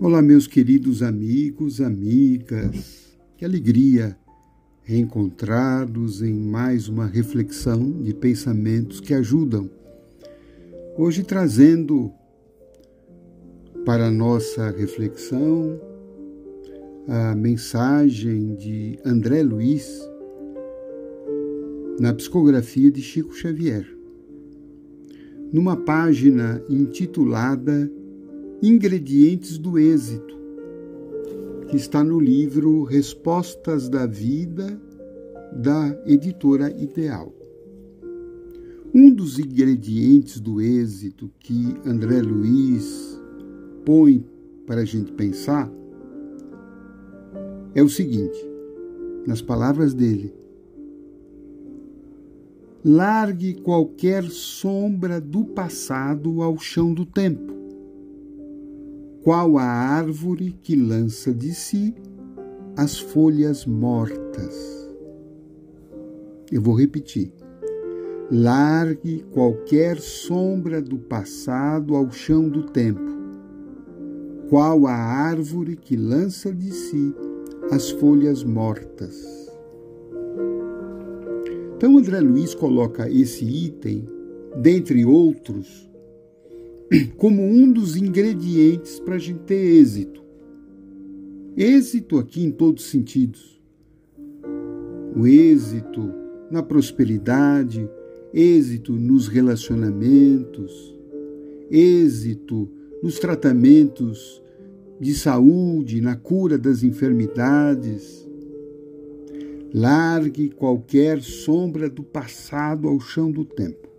Olá, meus queridos amigos, amigas. Que alegria reencontrados em mais uma reflexão de pensamentos que ajudam. Hoje trazendo para nossa reflexão a mensagem de André Luiz na psicografia de Chico Xavier, numa página intitulada Ingredientes do Êxito, que está no livro Respostas da Vida, da editora Ideal. Um dos ingredientes do êxito que André Luiz põe para a gente pensar é o seguinte, nas palavras dele: largue qualquer sombra do passado ao chão do tempo qual a árvore que lança de si as folhas mortas. Eu vou repetir. Largue qualquer sombra do passado ao chão do tempo, qual a árvore que lança de si as folhas mortas. Então, André Luiz coloca esse item, dentre outros, como um dos ingredientes para a gente ter êxito. Êxito aqui em todos os sentidos. O êxito na prosperidade, êxito nos relacionamentos, êxito nos tratamentos de saúde, na cura das enfermidades. Largue qualquer sombra do passado ao chão do tempo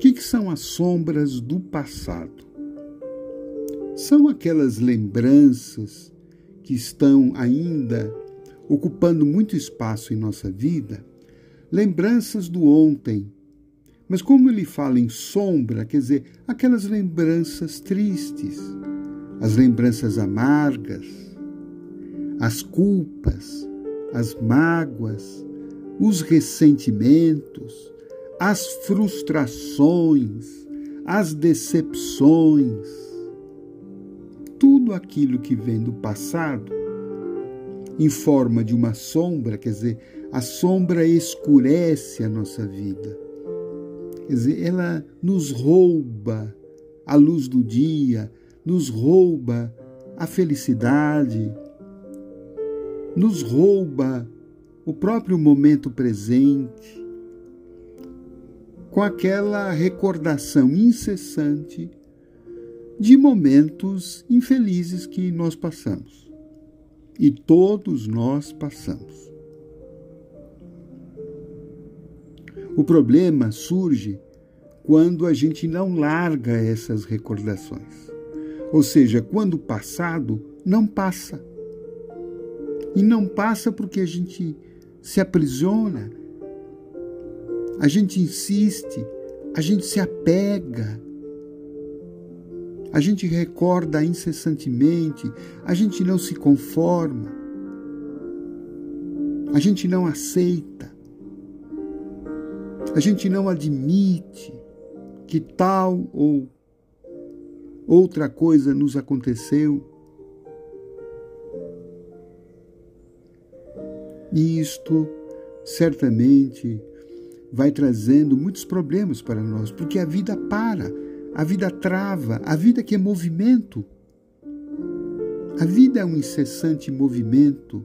que, que são as sombras do passado? São aquelas lembranças que estão ainda ocupando muito espaço em nossa vida, lembranças do ontem. Mas como ele fala em sombra, quer dizer, aquelas lembranças tristes, as lembranças amargas, as culpas, as mágoas, os ressentimentos, as frustrações, as decepções, tudo aquilo que vem do passado em forma de uma sombra, quer dizer, a sombra escurece a nossa vida. Quer dizer, ela nos rouba a luz do dia, nos rouba a felicidade, nos rouba o próprio momento presente com aquela recordação incessante de momentos infelizes que nós passamos. E todos nós passamos. O problema surge quando a gente não larga essas recordações. Ou seja, quando o passado não passa. E não passa porque a gente se aprisiona a gente insiste, a gente se apega, a gente recorda incessantemente, a gente não se conforma, a gente não aceita, a gente não admite que tal ou outra coisa nos aconteceu. E isto certamente vai trazendo muitos problemas para nós, porque a vida para, a vida trava, a vida que é movimento. A vida é um incessante movimento,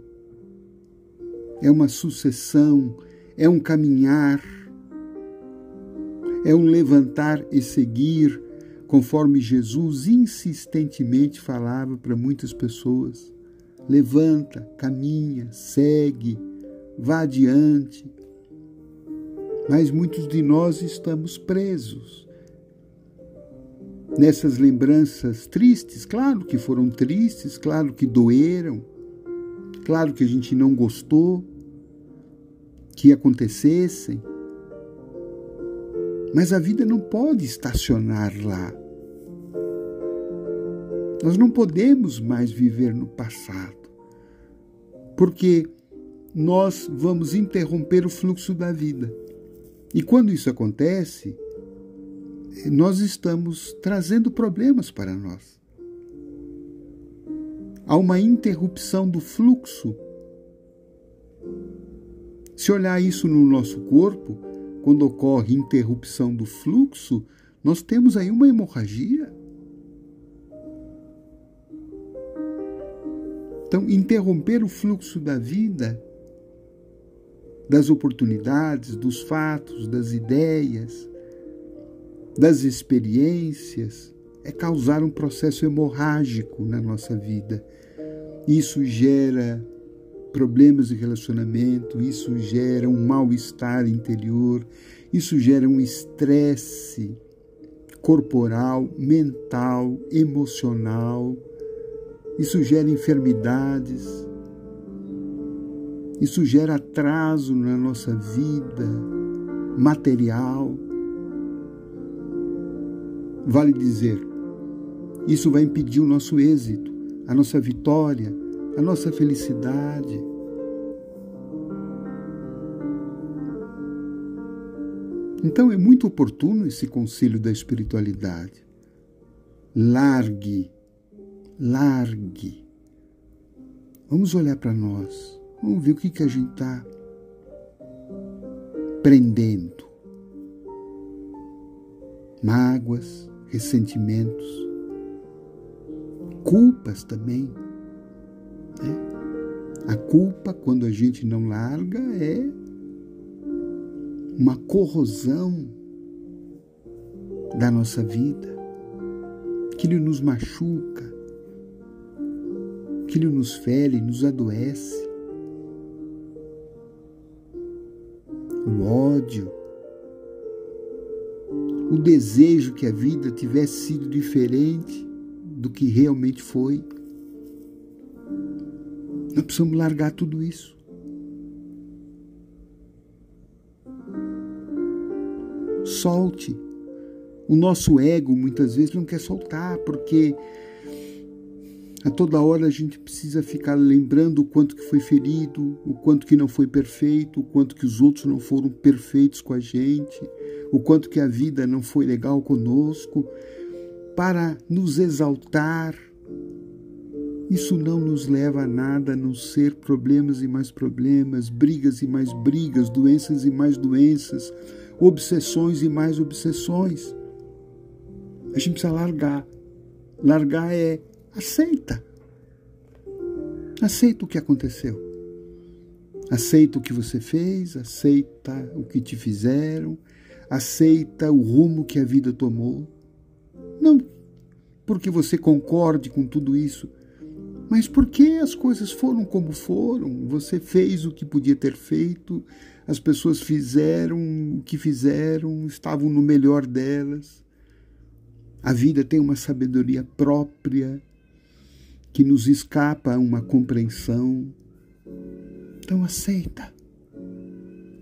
é uma sucessão, é um caminhar, é um levantar e seguir, conforme Jesus insistentemente falava para muitas pessoas. Levanta, caminha, segue, vá adiante, mas muitos de nós estamos presos nessas lembranças tristes. Claro que foram tristes, claro que doeram, claro que a gente não gostou que acontecessem. Mas a vida não pode estacionar lá. Nós não podemos mais viver no passado, porque nós vamos interromper o fluxo da vida. E quando isso acontece, nós estamos trazendo problemas para nós. há uma interrupção do fluxo. Se olhar isso no nosso corpo, quando ocorre interrupção do fluxo, nós temos aí uma hemorragia. Então, interromper o fluxo da vida, das oportunidades, dos fatos, das ideias, das experiências, é causar um processo hemorrágico na nossa vida. Isso gera problemas de relacionamento, isso gera um mal-estar interior, isso gera um estresse corporal, mental, emocional, isso gera enfermidades, isso gera atraso na nossa vida material. Vale dizer, isso vai impedir o nosso êxito, a nossa vitória, a nossa felicidade. Então é muito oportuno esse conselho da espiritualidade. Largue, largue. Vamos olhar para nós, vamos ver o que, que a gente está prendendo. Mágoas, ressentimentos, culpas também. Né? A culpa, quando a gente não larga, é uma corrosão da nossa vida, que nos machuca, que nos fere, nos adoece. O ódio, o desejo que a vida tivesse sido diferente, do que realmente foi. Nós precisamos largar tudo isso. Solte. O nosso ego muitas vezes não quer soltar, porque a toda hora a gente precisa ficar lembrando o quanto que foi ferido, o quanto que não foi perfeito, o quanto que os outros não foram perfeitos com a gente, o quanto que a vida não foi legal conosco para nos exaltar. Isso não nos leva a nada a não ser problemas e mais problemas, brigas e mais brigas, doenças e mais doenças, obsessões e mais obsessões. A gente precisa largar. Largar é aceita. Aceita o que aconteceu. Aceita o que você fez, aceita o que te fizeram, aceita o rumo que a vida tomou. Não porque você concorde com tudo isso, mas porque as coisas foram como foram. Você fez o que podia ter feito, as pessoas fizeram o que fizeram, estavam no melhor delas. A vida tem uma sabedoria própria que nos escapa uma compreensão. Então aceita.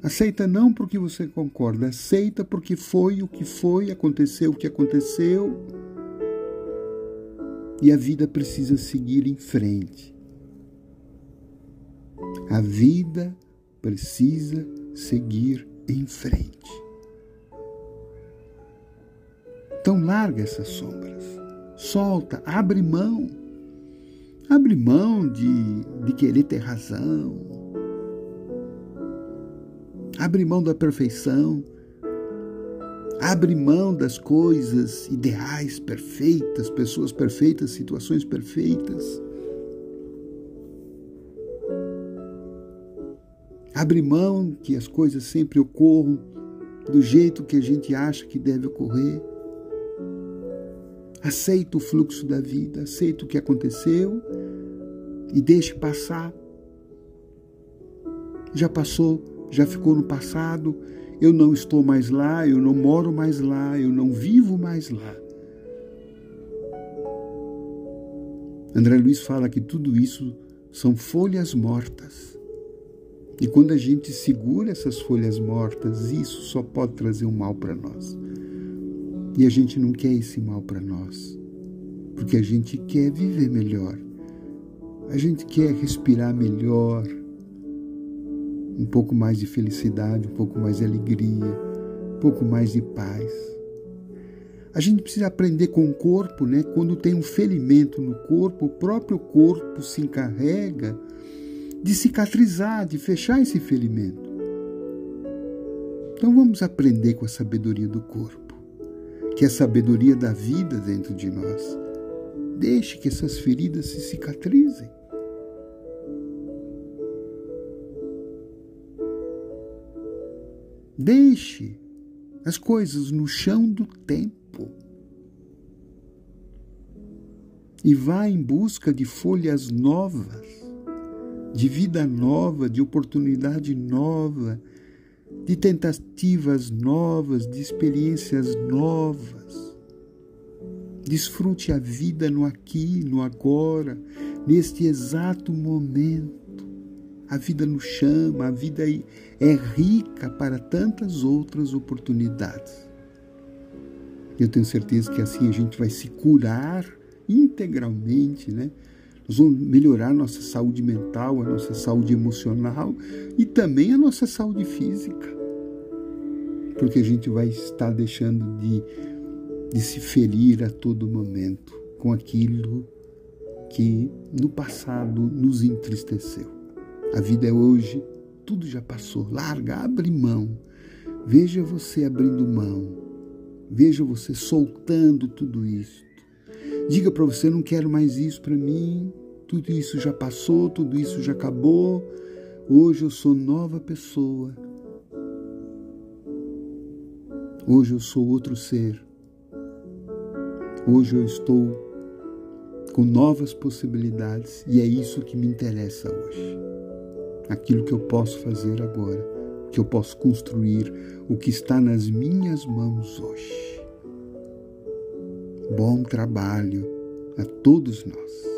Aceita não porque você concorda, aceita porque foi o que foi, aconteceu o que aconteceu. E a vida precisa seguir em frente. A vida precisa seguir em frente. Então larga essas sombras. Solta, abre mão. Abre mão de, de querer ter razão, abre mão da perfeição, abre mão das coisas ideais, perfeitas, pessoas perfeitas, situações perfeitas. Abre mão que as coisas sempre ocorram do jeito que a gente acha que deve ocorrer. Aceita o fluxo da vida, aceita o que aconteceu e deixe passar. Já passou, já ficou no passado, eu não estou mais lá, eu não moro mais lá, eu não vivo mais lá. André Luiz fala que tudo isso são folhas mortas. E quando a gente segura essas folhas mortas, isso só pode trazer um mal para nós. E a gente não quer esse mal para nós, porque a gente quer viver melhor. A gente quer respirar melhor, um pouco mais de felicidade, um pouco mais de alegria, um pouco mais de paz. A gente precisa aprender com o corpo, né? Quando tem um ferimento no corpo, o próprio corpo se encarrega de cicatrizar, de fechar esse ferimento. Então vamos aprender com a sabedoria do corpo, que é a sabedoria da vida dentro de nós. Deixe que essas feridas se cicatrizem. Deixe as coisas no chão do tempo e vá em busca de folhas novas, de vida nova, de oportunidade nova, de tentativas novas, de experiências novas. Desfrute a vida no aqui, no agora, neste exato momento. A vida nos chama, a vida é rica para tantas outras oportunidades. Eu tenho certeza que assim a gente vai se curar integralmente, né? Nós vamos melhorar a nossa saúde mental, a nossa saúde emocional e também a nossa saúde física. Porque a gente vai estar deixando de, de se ferir a todo momento com aquilo que no passado nos entristeceu. A vida é hoje, tudo já passou. Larga, abre mão. Veja você abrindo mão. Veja você soltando tudo isso. Diga para você: não quero mais isso para mim. Tudo isso já passou, tudo isso já acabou. Hoje eu sou nova pessoa. Hoje eu sou outro ser. Hoje eu estou com novas possibilidades e é isso que me interessa hoje aquilo que eu posso fazer agora, que eu posso construir, o que está nas minhas mãos hoje. Bom trabalho a todos nós.